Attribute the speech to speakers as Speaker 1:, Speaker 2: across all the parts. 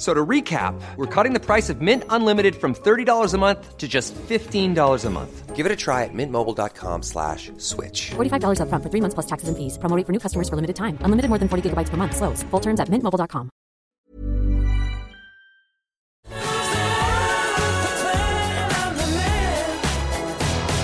Speaker 1: So to recap, we're cutting the price of Mint Unlimited from $30 a month to just $15 a month. Give it a try at mintmobile.com slash switch.
Speaker 2: $45 upfront for three months plus taxes and fees. Promoting for new customers for limited time. Unlimited more than 40 gigabytes per month. Slows. Full terms at mintmobile.com.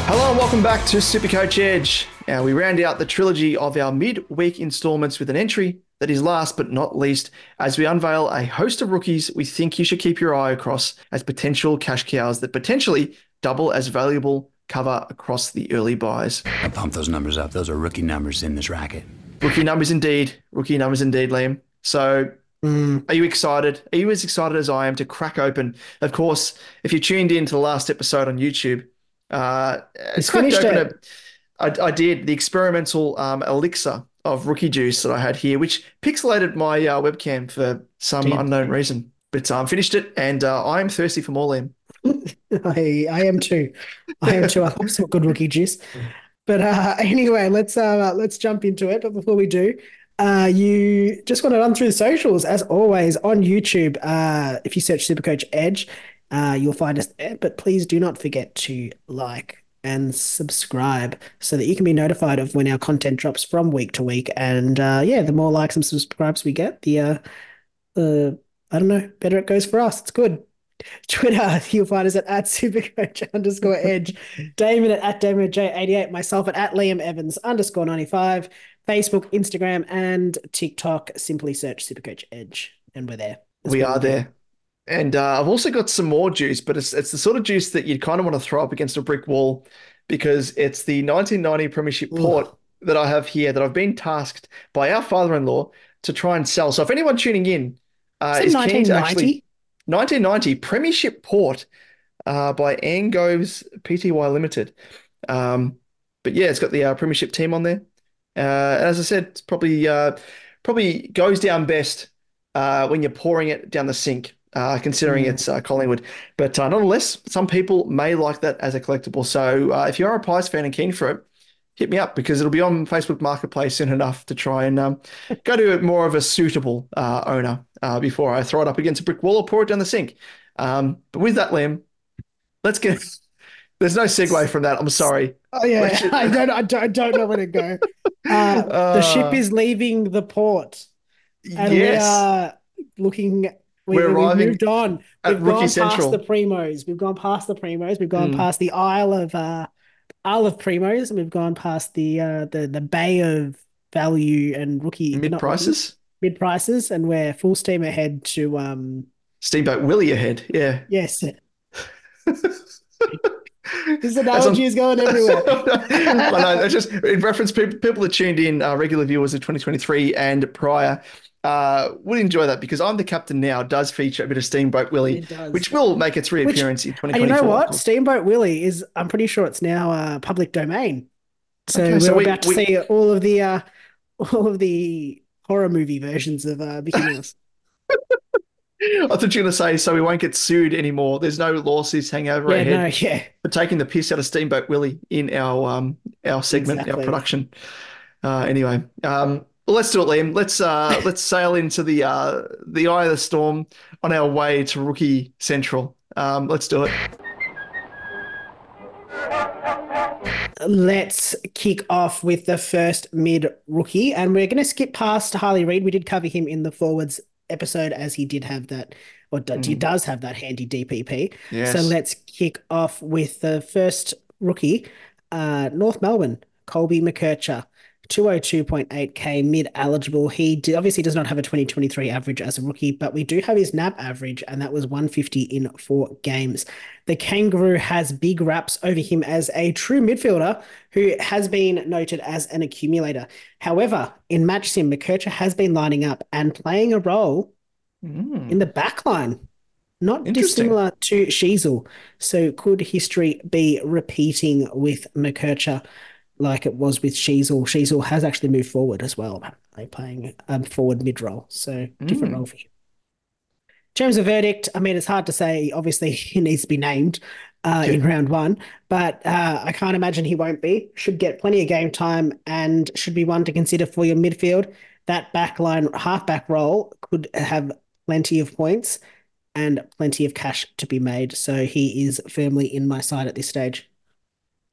Speaker 3: Hello and welcome back to Supercoach Edge. Now we round out the trilogy of our mid-week installments with an entry that is last but not least as we unveil a host of rookies we think you should keep your eye across as potential cash cows that potentially double as valuable cover across the early buys.
Speaker 4: I pump those numbers up. Those are rookie numbers in this racket.
Speaker 3: Rookie numbers indeed. Rookie numbers indeed, Liam. So mm, are you excited? Are you as excited as I am to crack open? Of course, if you tuned in to the last episode on YouTube, uh,
Speaker 5: He's
Speaker 3: cracked
Speaker 5: finished
Speaker 3: open
Speaker 5: it.
Speaker 3: a- I, I did the experimental um, elixir of rookie juice that I had here, which pixelated my uh, webcam for some unknown reason. But I um, finished it, and uh, I am thirsty for more, Liam.
Speaker 5: I, I am too. I am too. I hope some good rookie juice. But uh, anyway, let's uh, let's jump into it. But before we do, uh, you just want to run through the socials as always on YouTube. Uh, if you search Supercoach Edge, uh, you'll find us there. But please do not forget to like and subscribe so that you can be notified of when our content drops from week to week. And uh, yeah, the more likes and subscribes we get, the uh, the I don't know, better it goes for us. It's good. Twitter, you'll find us at, at supercoach underscore edge, Damon at, at Damon J88, myself at, at Liam Evans underscore 95, Facebook, Instagram, and TikTok. Simply search Supercoach Edge, and we're there. That's
Speaker 3: we are there. And uh, I've also got some more juice, but it's it's the sort of juice that you'd kind of want to throw up against a brick wall because it's the 1990 Premiership
Speaker 5: Ooh.
Speaker 3: port that I have here that I've been tasked by our father-in-law to try and sell. So if anyone tuning in uh,
Speaker 5: Is
Speaker 3: is keen to actually
Speaker 5: 1990?
Speaker 3: 1990 Premiership Port uh, by Angoves Pty Limited. Um, but yeah, it's got the uh, Premiership team on there. Uh, and as I said, it's probably uh, probably goes down best uh, when you're pouring it down the sink, uh, considering
Speaker 5: Mm.
Speaker 3: it's uh, Collingwood. But uh, nonetheless, some people may like that as a collectible. So uh, if you are a Pies fan and keen for it, hit me up because it'll be on Facebook Marketplace soon enough to try and um, go to more of a suitable uh, owner uh, before I throw it up against a brick wall or pour it down the sink. Um, but with that, Liam, let's get. There's no segue from that. I'm sorry.
Speaker 5: Oh yeah, I don't, I don't, I don't know where to go. Uh, the ship
Speaker 3: Uh,
Speaker 5: is leaving the port, and we
Speaker 3: yes.
Speaker 5: are looking. We,
Speaker 3: We're
Speaker 5: we've moved on.
Speaker 3: at
Speaker 5: We've
Speaker 3: Rookie
Speaker 5: gone
Speaker 3: Central.
Speaker 5: past the primos. We've gone past the primos. We've gone
Speaker 3: Mm.
Speaker 5: past the Isle of uh, Isle of Primos, and we've gone past the uh, the the Bay of Value and rookie
Speaker 3: Mid prices.
Speaker 5: mid prices, and we're full steam ahead to um
Speaker 3: Steamboat Willie ahead. Yeah.
Speaker 5: yes. This analogy is going everywhere.
Speaker 3: I know, it's just in reference people people that tuned in, uh, regular viewers of 2023 and prior, uh, would enjoy that because I'm the captain now does feature a bit of Steamboat Willie, which will make its reappearance in 2024.
Speaker 5: And you know what? Steamboat Willie is, I'm pretty sure it's now uh, public domain. So
Speaker 3: Okay,
Speaker 5: we're
Speaker 3: so we-
Speaker 5: about to
Speaker 3: we-
Speaker 5: see all of the uh, all of the horror movie versions of uh, Mickey Mouse.
Speaker 3: I thought you were going to say so we won't get sued anymore. There's no lawsuits hanging over our
Speaker 5: yeah,
Speaker 3: head
Speaker 5: no, yeah.
Speaker 3: for taking the piss out of Steamboat Willie in our um our segment, our production. Uh, anyway, um, Well, let's do it, Liam. Let's uh, let's sail into the uh, the eye of the storm on our way to rookie central. Um, let's do it.
Speaker 5: Let's kick off with the first mid rookie, and we're going to skip past Harley Reid. We did cover him in the forwards episode, as he did have that, or d- he does have that handy DPP.
Speaker 3: Yes.
Speaker 5: So let's kick off with the first rookie, uh, North Melbourne, Colby McKercher. 202.8k mid eligible. He obviously does not have a 2023 average as a rookie, but we do have his NAB average, and that was 150 in four games. The Kangaroo has big raps over him as a true midfielder who has been noted as an accumulator. However, in match sim, McKercher has been lining up and playing a role hmm. in the back line. Not dissimilar to Sheezel. So could history be repeating with McKercher like it was with Sheezel? Sheezel has actually moved forward as well, playing um, forward mid role. So different role for him. In terms of verdict, I mean, it's hard to say. Obviously, he needs to be named uh, in round one, but uh, I can't imagine he won't be. Should get plenty of game time and should be one to consider for your midfield. That backline halfback role could have plenty of points and plenty of cash to be made. So he is firmly in my side at this stage.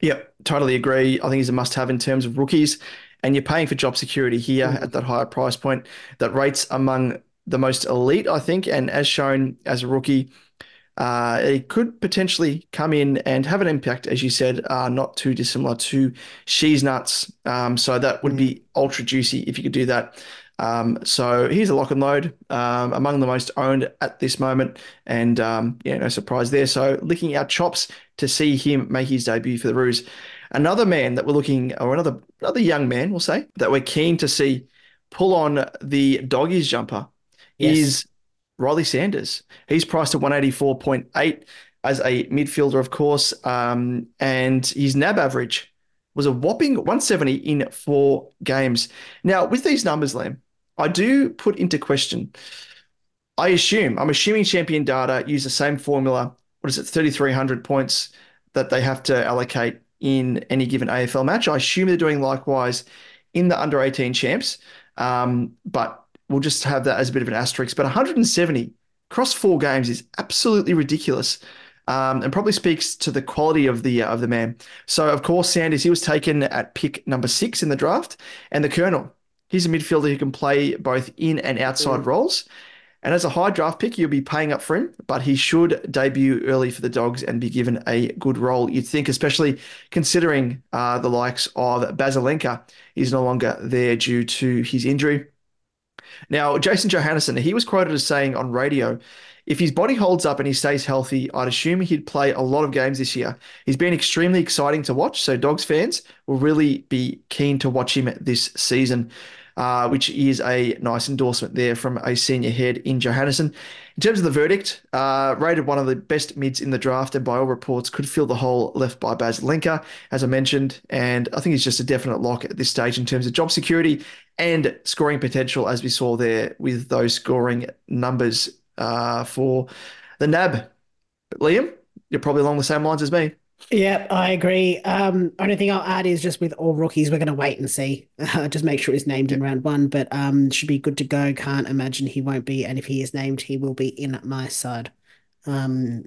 Speaker 3: Yep, totally agree. I think he's a must-have in terms of rookies, and you're paying for job security here at that higher price point. That rates among the most elite, I think, and as shown as a rookie, uh, it could potentially come in and have an impact, as you said, uh, not too dissimilar to She's Nuts. Um, so that would be ultra juicy if you could do that. Um, so here's a lock and load um, among the most owned at this moment, and um, yeah, no surprise there. So licking our chops to see him make his debut for the Roos. Another man that we're looking, or another another young man, we'll say that we're keen to see pull on the doggies jumper
Speaker 5: Yes.
Speaker 3: is Riley Sanders. He's priced at 184.8 as a midfielder, of course, um, and his NAB average was a whopping 170 in four games. Now, with these numbers, Liam, I do put into question. I assume, I'm assuming Champion Data use the same formula. What is it, 3,300 points that they have to allocate in any given AFL match? I assume they're doing likewise in the under 18 champs, um, but we'll just have that as a bit of an asterisk. But 170 across four games is absolutely ridiculous. Um, and probably speaks to the quality of the uh, of the man. So of course, Sanders he was taken at pick number six in the draft, and the Colonel he's a midfielder who can play both in and outside roles. And as a high draft pick, you'll be paying up for him, but he should debut early for the Dogs and be given a good role. You'd think, especially considering uh, the likes of Basilenka is no longer there due to his injury. Now, Jason Johannisen, he was quoted as saying on radio, if his body holds up and he stays healthy, I'd assume he'd play a lot of games this year. He's been extremely exciting to watch, so Dogs fans will really be keen to watch him this season, uh, which is a nice endorsement there from a senior head in Johannisen. In terms of the verdict, uh, rated one of the best mids in the draft, and by all reports, could fill the hole left by Baz Lenka, as I mentioned. And I think he's just a definite lock at this stage in terms of job security and scoring potential, as we saw there with those scoring numbers uh, for the NAB. But Liam, you're probably along the same lines as me.
Speaker 5: Yeah, I agree. Um, only thing I'll add is just with all rookies, we're going to wait and see. Uh, just make sure he's named in round one, but um, should be good to go. Can't imagine he won't be, and if he is named, he will be in my side. Um,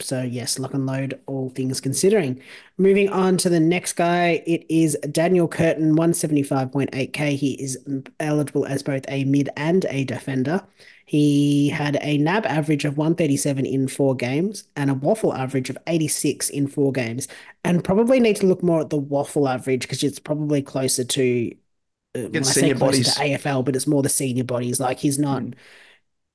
Speaker 5: so yes, lock and load, all things considering. Moving on to the next guy, it is Daniel Curtin, 175.8k. He is eligible as both a mid and a defender. He had a NAB average of 137 in four games and a WAFL average of 86 in four games. And probably need to look more at the WAFL average because it's probably closer to uh, when I say closer
Speaker 3: bodies.
Speaker 5: to AFL, but it's more the senior bodies. Like he's not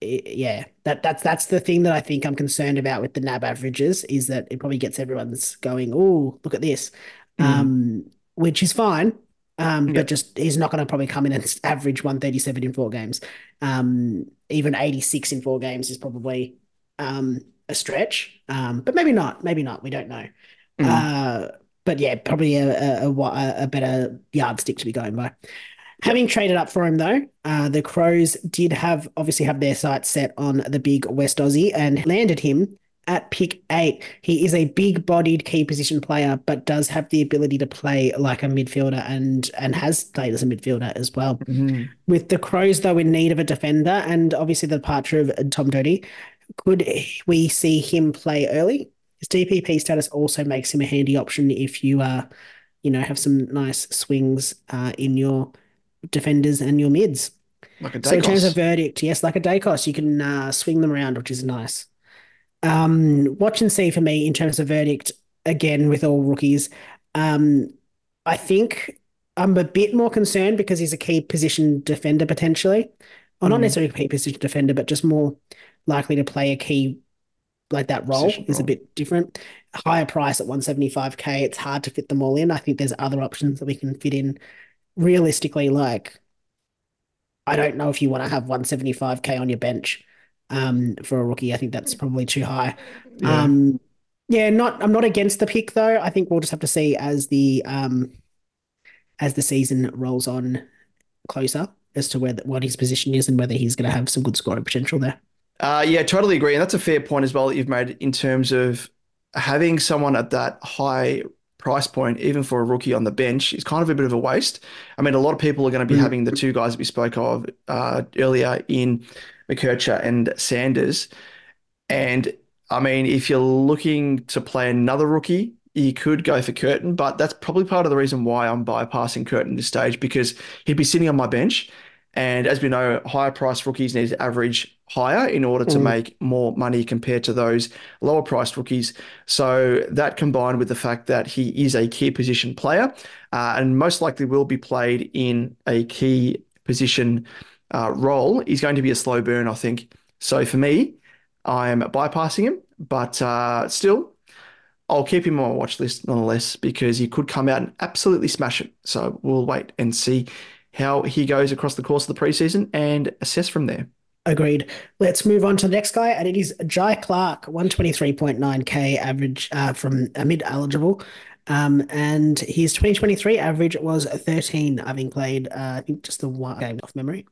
Speaker 5: i- yeah, that that's that's the thing that I think I'm concerned about with the NAB averages is that it probably gets everyone's going, oh, look at this, um, which is fine. Um,
Speaker 3: Yep.
Speaker 5: but just he's not going to probably come in and average 137 in four games. Um, even 86 in four games is probably um a stretch. Um, but maybe not. Maybe not. We don't know.
Speaker 3: Mm.
Speaker 5: Uh, but yeah, probably a, a, a, a better yardstick to be going by. Having traded up for him though, uh, the Crows did have obviously have their sights set on the big West Aussie and landed him at pick eight, he is a big bodied key position player, but does have the ability to play like a midfielder and and has played as a midfielder as well.
Speaker 3: Mm-hmm.
Speaker 5: With the Crows, though, in need of a defender, and obviously the departure of Tom Doedee, could we see him play early? His DPP status also makes him a handy option if you uh, you know, have some nice swings uh, in your defenders and your mids.
Speaker 3: Like a
Speaker 5: So in terms of verdict, yes, like a Daicos, you can uh, swing them around, which is nice. Um, watch and see for me in terms of verdict, again, with all rookies. Um, I think I'm a bit more concerned because he's a key position defender potentially. Or not
Speaker 3: Mhm.
Speaker 5: necessarily a key position defender, but just more likely to play a key like that role
Speaker 3: Position
Speaker 5: is a bit different. Higher price at 175k, it's hard to fit them all in. I think there's other options that we can fit in realistically, like I don't know if you want to have 175k on your bench um, for a rookie. I think that's probably too high.
Speaker 3: Yeah.
Speaker 5: Um, yeah, not I'm not against the pick though. I think we'll just have to see as the um, as the season rolls on closer as to whether what his position is and whether he's going to have some good scoring potential there.
Speaker 3: Uh, yeah, totally agree. And that's a fair point as well that you've made in terms of having someone at that high price point, even for a rookie on the bench, is kind of a bit of a waste. I mean, a lot of people are going to be
Speaker 5: Mm.
Speaker 3: having the two guys that we spoke of uh, earlier in McKercher and Sanders. And I mean, if you're looking to play another rookie, you could go for Curtin, but that's probably part of the reason why I'm bypassing Curtin at this stage because he'd be sitting on my bench. And as we know, higher price rookies need to average higher in order to
Speaker 5: Mm.
Speaker 3: make more money compared to those lower priced rookies. So that combined with the fact that he is a key position player uh, and most likely will be played in a key position uh, role is going to be a slow burn, I think. So for me, I'm bypassing him, but uh, still, I'll keep him on my watch list nonetheless because he could come out and absolutely smash it. So we'll wait and see how he goes across the course of the preseason and assess from there.
Speaker 5: Agreed. Let's move on to the next guy, and it is Jhye Clark, 123.9k average uh, from a mid eligible. Um, and his 2023 average was 13, having played, uh, I think, just the one game off memory.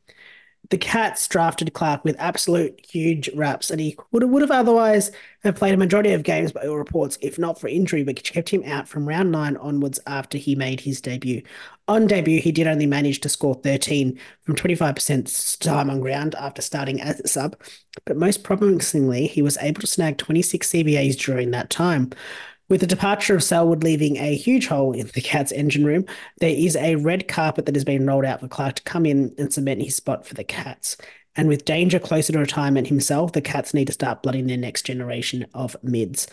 Speaker 5: The Cats drafted Clark with absolute huge raps, and he would have, would have otherwise have played a majority of games by all reports, if not for injury, which kept him out from round nine onwards after he made his debut. On debut, he did only manage to score 13 from 25% time on ground after starting as a sub, but most promisingly, he was able to snag 26 CBAs during that time. With the departure of Selwood leaving a huge hole in the Cats' engine room, there is a red carpet that has been rolled out for Clark to come in and cement his spot for the Cats. And with Danger closer to retirement himself, the Cats need to start blooding their next generation of mids.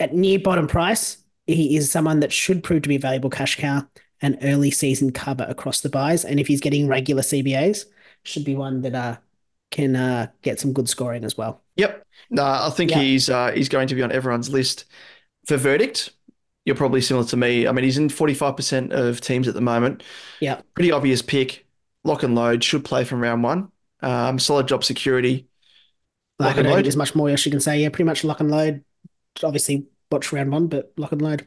Speaker 5: At near bottom price, he is someone that should prove to be a valuable cash cow and early season cover across the buys. And if he's getting regular CBAs, should be one that uh, can uh, get some good scoring as well.
Speaker 3: Yep. No, I think
Speaker 5: Yeah.
Speaker 3: he's uh, he's going to be on everyone's list for verdict. You're probably similar to me. I mean, he's in 45% of teams at the moment.
Speaker 5: Yeah.
Speaker 3: Pretty obvious pick. Lock and load. Should play from round one. Um, solid job security. Lock
Speaker 5: I
Speaker 3: and
Speaker 5: don't think there's much more else you can say. Yeah, pretty much lock and load. Obviously, watch round one, but lock and load.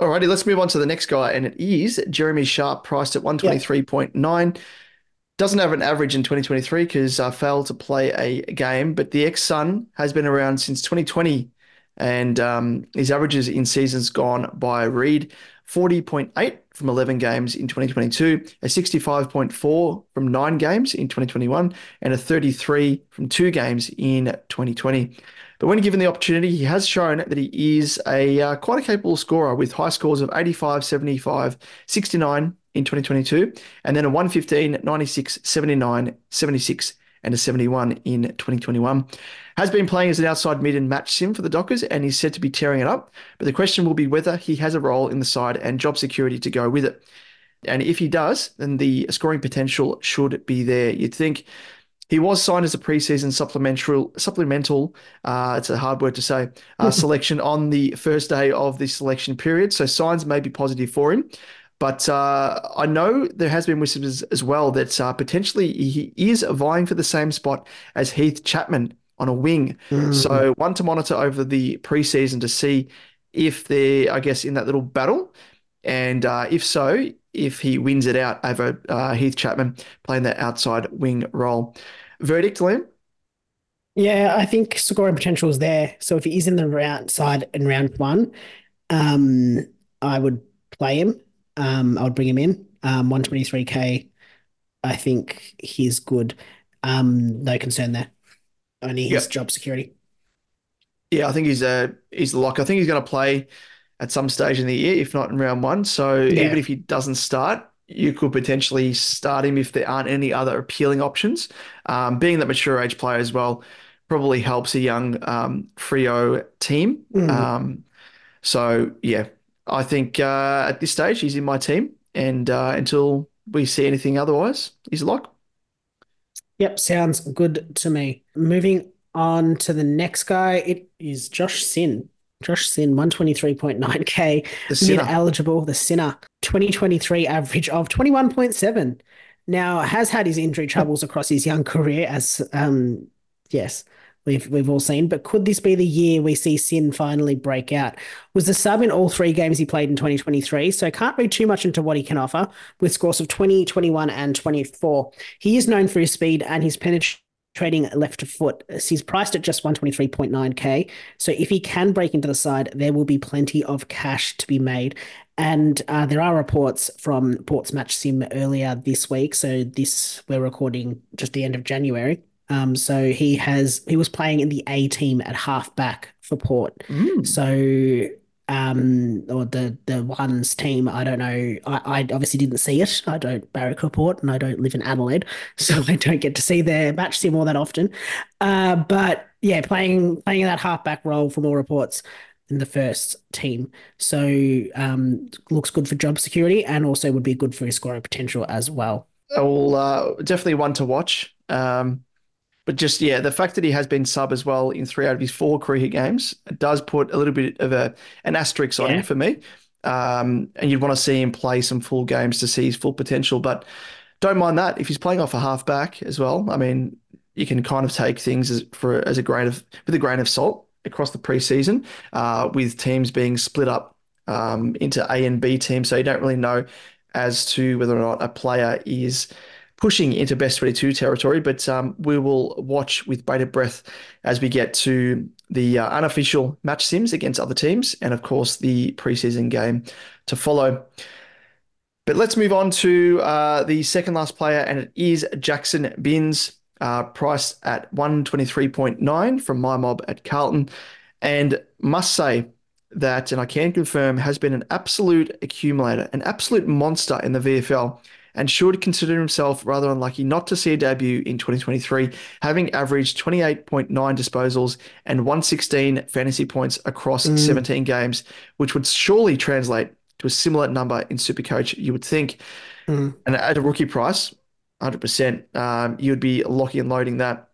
Speaker 3: Alrighty, let's move on to the next guy, and it is Jeremy Sharp, priced at 123.9. Doesn't have an average in 2023 because uh, failed to play a game, but the ex-Sun has been around since 2020 And um, his averages in seasons gone by read 40.8 from 11 games in 2022, a 65.4 from nine games in 2021, and a 33 from two games in 2020. But when given the opportunity, he has shown that he is a uh, quite a capable scorer with high scores of 85, 75, 69 in 2022, and then a 115, 96, 79, 76, and a 71 in 2021. Has been playing as an outside mid and match sim for the Dockers, and he's said to be tearing it up. But the question will be whether he has a role in the side and job security to go with it. And if he does, then the scoring potential should be there. You'd think he was signed as a preseason supplemental, supplemental. Uh, it's a hard word to say. Uh, selection on the first day of the selection period, so signs may be positive for him. But uh, I know there has been whispers as well that uh, potentially he is vying for the same spot as Heath Chapman on a wing. Mm. So one to monitor over the preseason to see if they're, I guess, in that little battle. And uh, if so, if he wins it out over uh, Heath Chapman playing that outside wing role. Verdict, Liam?
Speaker 5: Yeah, I think scoring potential is there. So if he is in the round side in round one, um, I would play him. Um, I would bring him in. Um, 123k. I think he's good. Um, no concern there. Only his yep. job security.
Speaker 3: Yeah, I think he's a he's the lock. I think he's going to play at some stage in the year, if not in round one. So yeah. even if he doesn't start, you could potentially start him if there aren't any other appealing options. Um, being that mature age player as well probably helps a young um, Freo team. Mm. Um, so yeah, I think uh, at this stage he's in my team, and uh, until we see anything otherwise, he's a lock.
Speaker 5: Yep, sounds good to me. Moving on to the next guy, it is Josh Sinn. Josh Sinn, 123.9K, mid eligible, the sinner, 2023 average of 21.7. Now, has had his injury troubles across his young career, as, um, yes, we've we've all seen. But could this be the year we see Sinn finally break out? Was the sub in all three games he played in 2023, so can't read too much into what he can offer with scores of 20, 21, and 24. He is known for his speed and his penetration trading left foot. He's priced at just 123.9k. So if he can break into the side, there will be plenty of cash to be made. And uh, there are reports from Port's Match Sim earlier this week. So this we're recording just the end of January. Um, so he has he was playing in the A team at halfback for Port. Mm. So um, or the the ones team. I don't know. I, I obviously didn't see it. I don't barrack report, and I don't live in Adelaide, so I don't get to see their match sim all that often. Uh, but yeah, playing playing that halfback role from all reports in the first team, so um, looks good for job security, and also would be good for his scoring potential as well.
Speaker 3: Well, uh, definitely one to watch. Um, but just yeah, the fact that he has been sub as well in three out of his four career games does put a little bit of a an asterisk on yeah. him for me. Um, and you'd want to see him play some full games to see his full potential. But don't mind that if he's playing off a halfback as well. I mean, you can kind of take things as for as a grain of with a grain of salt across the preseason, uh, with teams being split up um, into A and B teams, so you don't really know as to whether or not a player is pushing into best 22 territory, but um, we will watch with bated breath as we get to the uh, unofficial match sims against other teams and, of course, the preseason game to follow. But let's move on to uh, the second last player, and it is Jackson Binns, uh, priced at 123.9 from my mob at Carlton. And must say that, and I can confirm, has been an absolute accumulator, an absolute monster in the VFL and should consider himself rather unlucky not to see a debut in 2023, having averaged 28.9 disposals and 116 fantasy points across mm. 17 games, which would surely translate to a similar number in Supercoach, you would think. Mm. And at a rookie price, 100%, um, you would be locking and loading that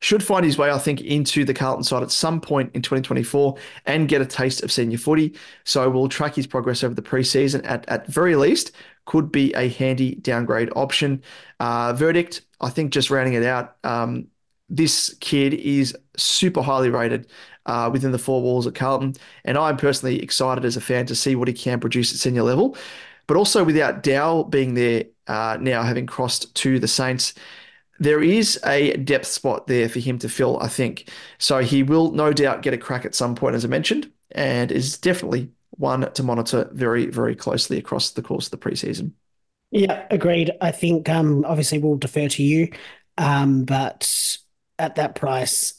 Speaker 3: should find his way, I think, into the Carlton side at some point in 2024 and get a taste of senior footy. So we'll track his progress over the preseason. At at very least, could be a handy downgrade option. Uh, verdict, I think, just rounding it out. Um, this kid is super highly rated uh, within the four walls at Carlton, and I'm personally excited as a fan to see what he can produce at senior level. But also without Dow being there uh, now, having crossed to the Saints there is a depth spot there for him to fill, I think. So he will no doubt get a crack at some point, as I mentioned, and is definitely one to monitor very, very closely across the course of the preseason.
Speaker 5: Yeah, agreed. I think um, obviously we'll defer to you, um, but at that price,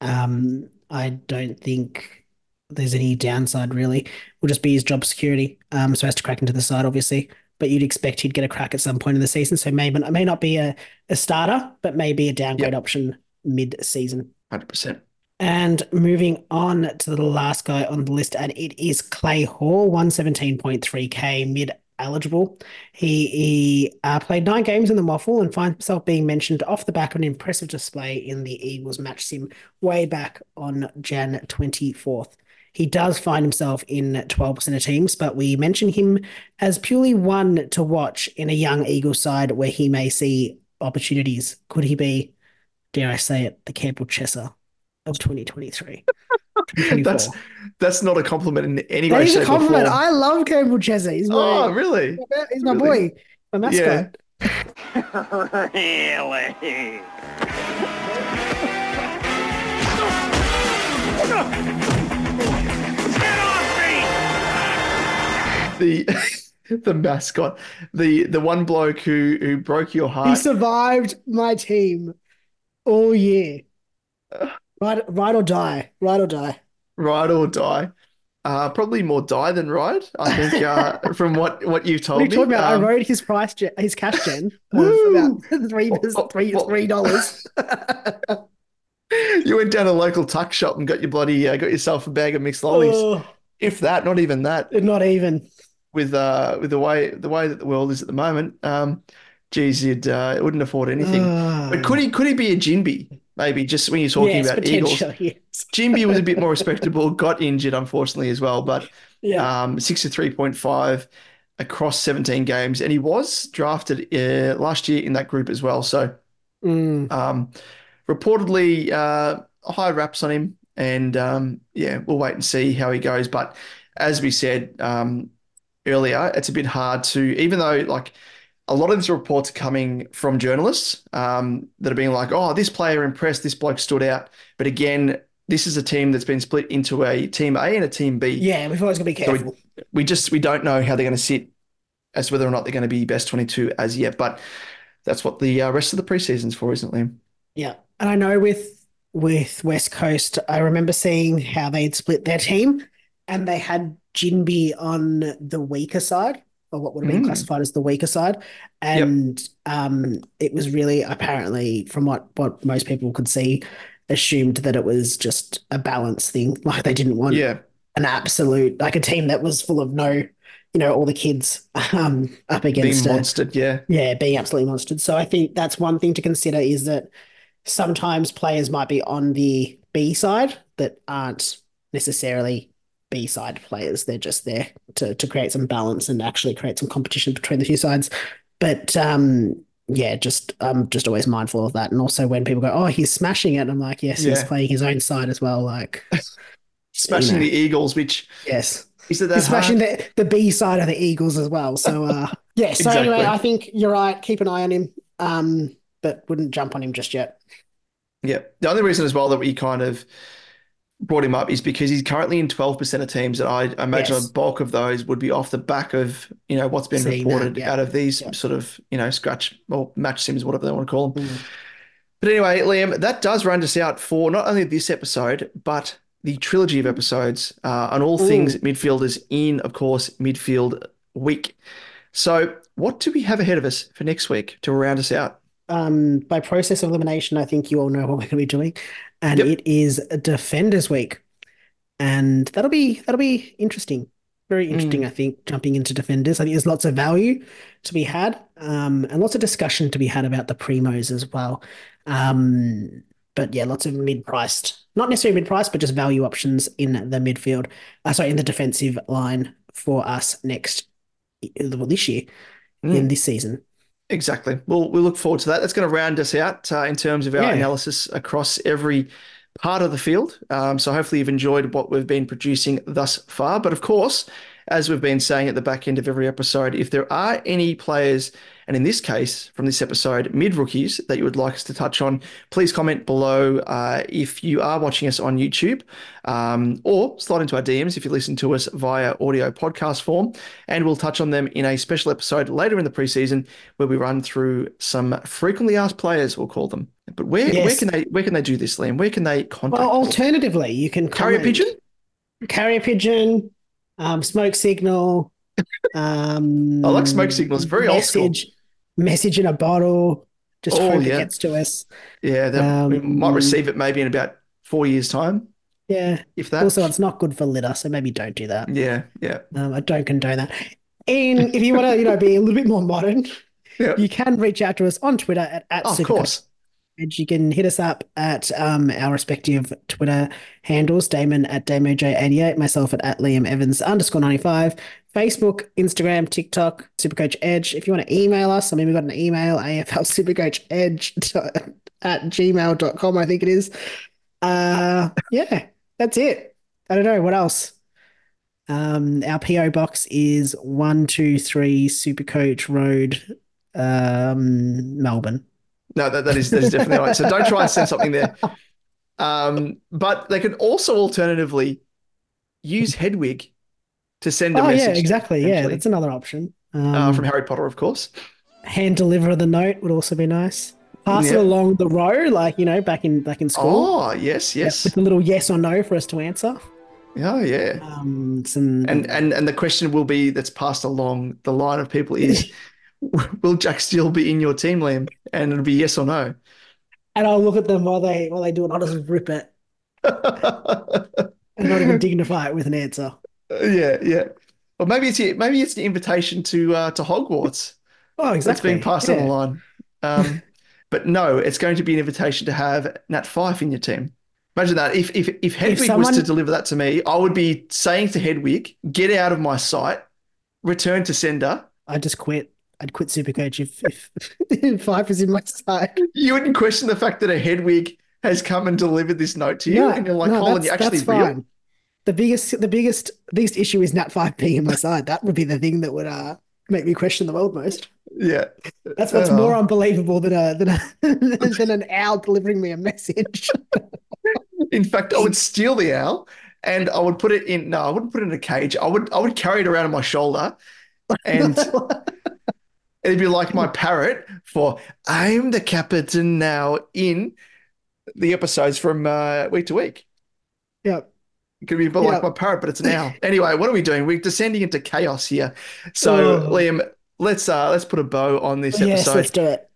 Speaker 5: um, I don't think there's any downside really. Will just be his job security, um, so has to crack into the side, obviously. But you'd expect he'd get a crack at some point in the season. So maybe it may not be a, a starter, but maybe a downgrade
Speaker 3: Yep.
Speaker 5: option mid-season.
Speaker 3: 100%.
Speaker 5: And moving on to the last guy on the list, and it is Clay Hall, 117.3k mid eligible. He, he uh, played nine games in the WAFL and finds himself being mentioned off the back of an impressive display in the Eagles match sim way back on Jan 24th. He does find himself in 12% of teams, but we mention him as purely one to watch in a young Eagles side where he may see opportunities. Could he be, dare I say it, the Campbell Chesser of 2023?
Speaker 3: That's that's not a compliment in any
Speaker 5: That
Speaker 3: way,
Speaker 5: is a compliment. I love Campbell Chesser. He's my,
Speaker 3: Oh, really?
Speaker 5: he's my
Speaker 3: really?
Speaker 5: boy, my mascot.
Speaker 6: Really?
Speaker 3: The the mascot, the the one bloke who who broke your heart.
Speaker 5: He survived my team all year. Ride, ride or die. Ride or die.
Speaker 3: Ride or die. Uh, probably more die than ride. I think uh, from what what
Speaker 5: What
Speaker 3: told
Speaker 5: are you
Speaker 3: me.
Speaker 5: talking about?
Speaker 3: Um,
Speaker 5: I rode his price, gen, his cash gen about three, three, three dollars.
Speaker 3: you went down to a local tuck shop and got your bloody uh, got yourself a bag of mixed lollies.
Speaker 5: Oh,
Speaker 3: If that, not even that.
Speaker 5: not even.
Speaker 3: With uh with the way the way that the world is at the moment, um, geez, you'd uh, wouldn't afford anything. But could he could he be a Ginbey? Maybe just when you're talking
Speaker 5: yes,
Speaker 3: about Eagles.
Speaker 5: yes.
Speaker 3: Ginbey was a bit more respectable, got injured unfortunately as well, but
Speaker 5: Yeah.
Speaker 3: um, 63.5 across 17 games, and he was drafted uh, last year in that group as well. So
Speaker 5: Mm.
Speaker 3: um, reportedly uh, high raps on him, and um, yeah, we'll wait and see how he goes. But as we said um, earlier, it's a bit hard to, even though like a lot of these reports are coming from journalists um, that are being like, oh, this player impressed, this bloke stood out. But again, this is a team that's been split into a team A and a team B.
Speaker 5: Yeah, we've always got to be
Speaker 3: So
Speaker 5: careful.
Speaker 3: we, we just we don't know how they're going to sit as to whether or not they're going to be best 22 as yet. But that's what the uh, rest of the preseason's for, isn't it, Liam?
Speaker 5: Yeah, and I know with with West Coast, I remember seeing how they'd split their team, and they had Ginbey on the weaker side, or what would have been
Speaker 3: Mm.
Speaker 5: classified as the weaker side, and um, it was really apparently, from what what most people could see, assumed that it was just a balance thing, like they didn't want
Speaker 3: Yeah.
Speaker 5: an absolute like a team that was full of no, you know, all the kids um up
Speaker 3: Being
Speaker 5: against a,
Speaker 3: monstered. Yeah.
Speaker 5: yeah, being absolutely monstered. So I think that's one thing to consider is that sometimes players might be on the B side that aren't necessarily B side players. They're just there to to create some balance and actually create some competition between the two sides. But um yeah, just I'm just always mindful of that. And also when people go, Oh, he's smashing it, I'm like, Yes, he's playing his own side as well. Like
Speaker 3: Smashing
Speaker 5: know.
Speaker 3: the Eagles, which
Speaker 5: yes.
Speaker 3: is it that
Speaker 5: smashing the, the B side of the Eagles as well. So uh yeah, so
Speaker 3: Exactly.
Speaker 5: anyway, I think you're right. Keep an eye on him. Um, but wouldn't jump on him just yet.
Speaker 3: Yeah. The only reason as well that we kind of brought him up is because he's currently in 12% of teams, and I imagine
Speaker 5: Yes.
Speaker 3: a bulk of those would be off the back of, you know, what's been
Speaker 5: Seeing that,
Speaker 3: reported
Speaker 5: yeah.
Speaker 3: out of these
Speaker 5: Yeah.
Speaker 3: sort of, you know, scratch or match sims, whatever they want to call them.
Speaker 5: Mm.
Speaker 3: But anyway, Liam, that does round us out for not only this episode, but the trilogy of episodes uh, on all things midfielders in, of course, midfield week. So, what do we have ahead of us for next week to round us out?
Speaker 5: Um, by process of elimination, I think you all know what we're going to be doing, and
Speaker 3: Yep.
Speaker 5: it is Defenders Week, and that'll be that'll be interesting, very
Speaker 3: Mm.
Speaker 5: interesting. I think jumping into Defenders, I think there's lots of value to be had, um, and lots of discussion to be had about the primos as well. Um, but yeah, lots of mid-priced, not necessarily mid-priced, but just value options in the midfield. Uh, sorry, in the defensive line for us next, well, this year,
Speaker 3: Mm.
Speaker 5: in this season.
Speaker 3: Exactly. Well, we look forward to that. That's going to round us out uh, in terms of our
Speaker 5: Yeah.
Speaker 3: analysis across every part of the field. Um, so hopefully you've enjoyed what we've been producing thus far. But of course, as we've been saying at the back end of every episode, if there are any players, and in this case, from this episode, mid rookies that you would like us to touch on, please comment below uh, if you are watching us on YouTube um, or slide into our DMs if you listen to us via audio podcast form. And we'll touch on them in a special episode later in the preseason where we run through some frequently asked players, we'll call them. But where, where can they where can they do this, Liam? Where can they contact?
Speaker 5: Well, alternatively, you can
Speaker 3: Carrier
Speaker 5: comment-
Speaker 3: pigeon?
Speaker 5: carrier pigeon, um, smoke signal. Um,
Speaker 3: I like smoke signals, very old school.
Speaker 5: Message, in a bottle. Just
Speaker 3: Oh,
Speaker 5: hope
Speaker 3: yeah.
Speaker 5: it gets to us.
Speaker 3: Yeah, that, we
Speaker 5: Um,
Speaker 3: might receive it maybe in about four years' time,
Speaker 5: Yeah.
Speaker 3: if that.
Speaker 5: Also, it's not good for litter, so maybe don't do that.
Speaker 3: yeah, yeah,
Speaker 5: Um, I don't condone that. And if you want to, you know, be a little bit more modern,
Speaker 3: yeah.
Speaker 5: you can reach out to us on Twitter at, at
Speaker 3: Oh, of course.
Speaker 5: Edge. You can hit us up at um, our respective Twitter handles, Damon at DamoJ88, myself at, at Liam Evans underscore 95, Facebook, Instagram, TikTok, Supercoach Edge. If you want to email us, I mean, we've got an email, aflsupercoachedge Supercoach Edge at gmail.com, I think it is. Uh, yeah, that's it. I don't know what else. Um, our PO box is one two three Supercoach Road, um, Melbourne.
Speaker 3: No, that, that is that is definitely right. So don't try and send something there. Um, but they could also alternatively use Hedwig to send a
Speaker 5: Oh yeah, exactly. Yeah, that's another option. Um,
Speaker 3: uh, from Harry Potter, of course.
Speaker 5: hand deliver the note would also be nice. Pass it along the row, like you know, back in back in school.
Speaker 3: Oh, yes,
Speaker 5: Yeah,
Speaker 3: yes.
Speaker 5: with a little yes or no for us to answer.
Speaker 3: Oh, yeah.
Speaker 5: Um, some
Speaker 3: And and and the question will be that's passed along the line of people is, will Jack Steele be in your team, Liam? And it'll be yes or no.
Speaker 5: and I'll look at them while they while they do it. I'll just rip it and not even dignify it with an answer.
Speaker 3: Yeah, yeah. Or maybe it's maybe it's the invitation to uh, to Hogwarts
Speaker 5: Oh, exactly.
Speaker 3: that's being passed
Speaker 5: yeah.
Speaker 3: on the line. Um, but no, it's going to be an invitation to have Nat Fyfe in your team. Imagine that. If if if Hedwig was
Speaker 5: someone-
Speaker 3: to deliver that to me, I would be saying to Hedwig, "Get out of my sight, return to sender."
Speaker 5: I'd just quit. I'd quit Supercoach if if, if Fyfe is in my side.
Speaker 3: You wouldn't question the fact that a Hedwig has come and delivered this note to you,
Speaker 5: No,
Speaker 3: and you're like,
Speaker 5: no,
Speaker 3: "Colin, you're actually real."
Speaker 5: The biggest, the biggest, biggest issue is Nat Fyfe being in my side. That would be the thing that would uh make me question the world most.
Speaker 3: Yeah,
Speaker 5: That's what's
Speaker 3: Oh.
Speaker 5: more unbelievable than a than a than an owl delivering me a message.
Speaker 3: In fact, I would steal the owl and I would put it in. No, I wouldn't put it in a cage. I would I would carry it around on my shoulder, and it'd be like my parrot for "I'm the captain now" in the episodes from uh, week to week.
Speaker 5: yeah,
Speaker 3: It could be a bit like my parrot, but it's an owl. Anyway, what are we doing? We're descending into chaos here. So,
Speaker 5: Oh.
Speaker 3: Liam, let's uh let's put a bow on this
Speaker 5: yes,
Speaker 3: episode.
Speaker 5: let's do it.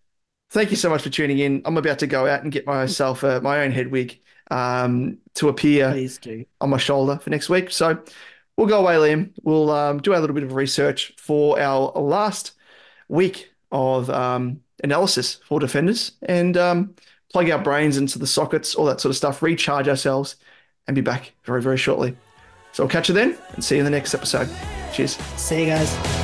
Speaker 3: Thank you so much for tuning in. I'm about to go out and get myself uh, my own Hedwig um, to appear on my shoulder for next week. So we'll go away, Liam. We'll um, do a little bit of research for our last week of um, analysis for defenders and um, plug our brains into the sockets, all that sort of stuff, recharge ourselves, and be back very, very shortly. So I'll catch you then and see you in the next episode. Cheers.
Speaker 5: See you guys.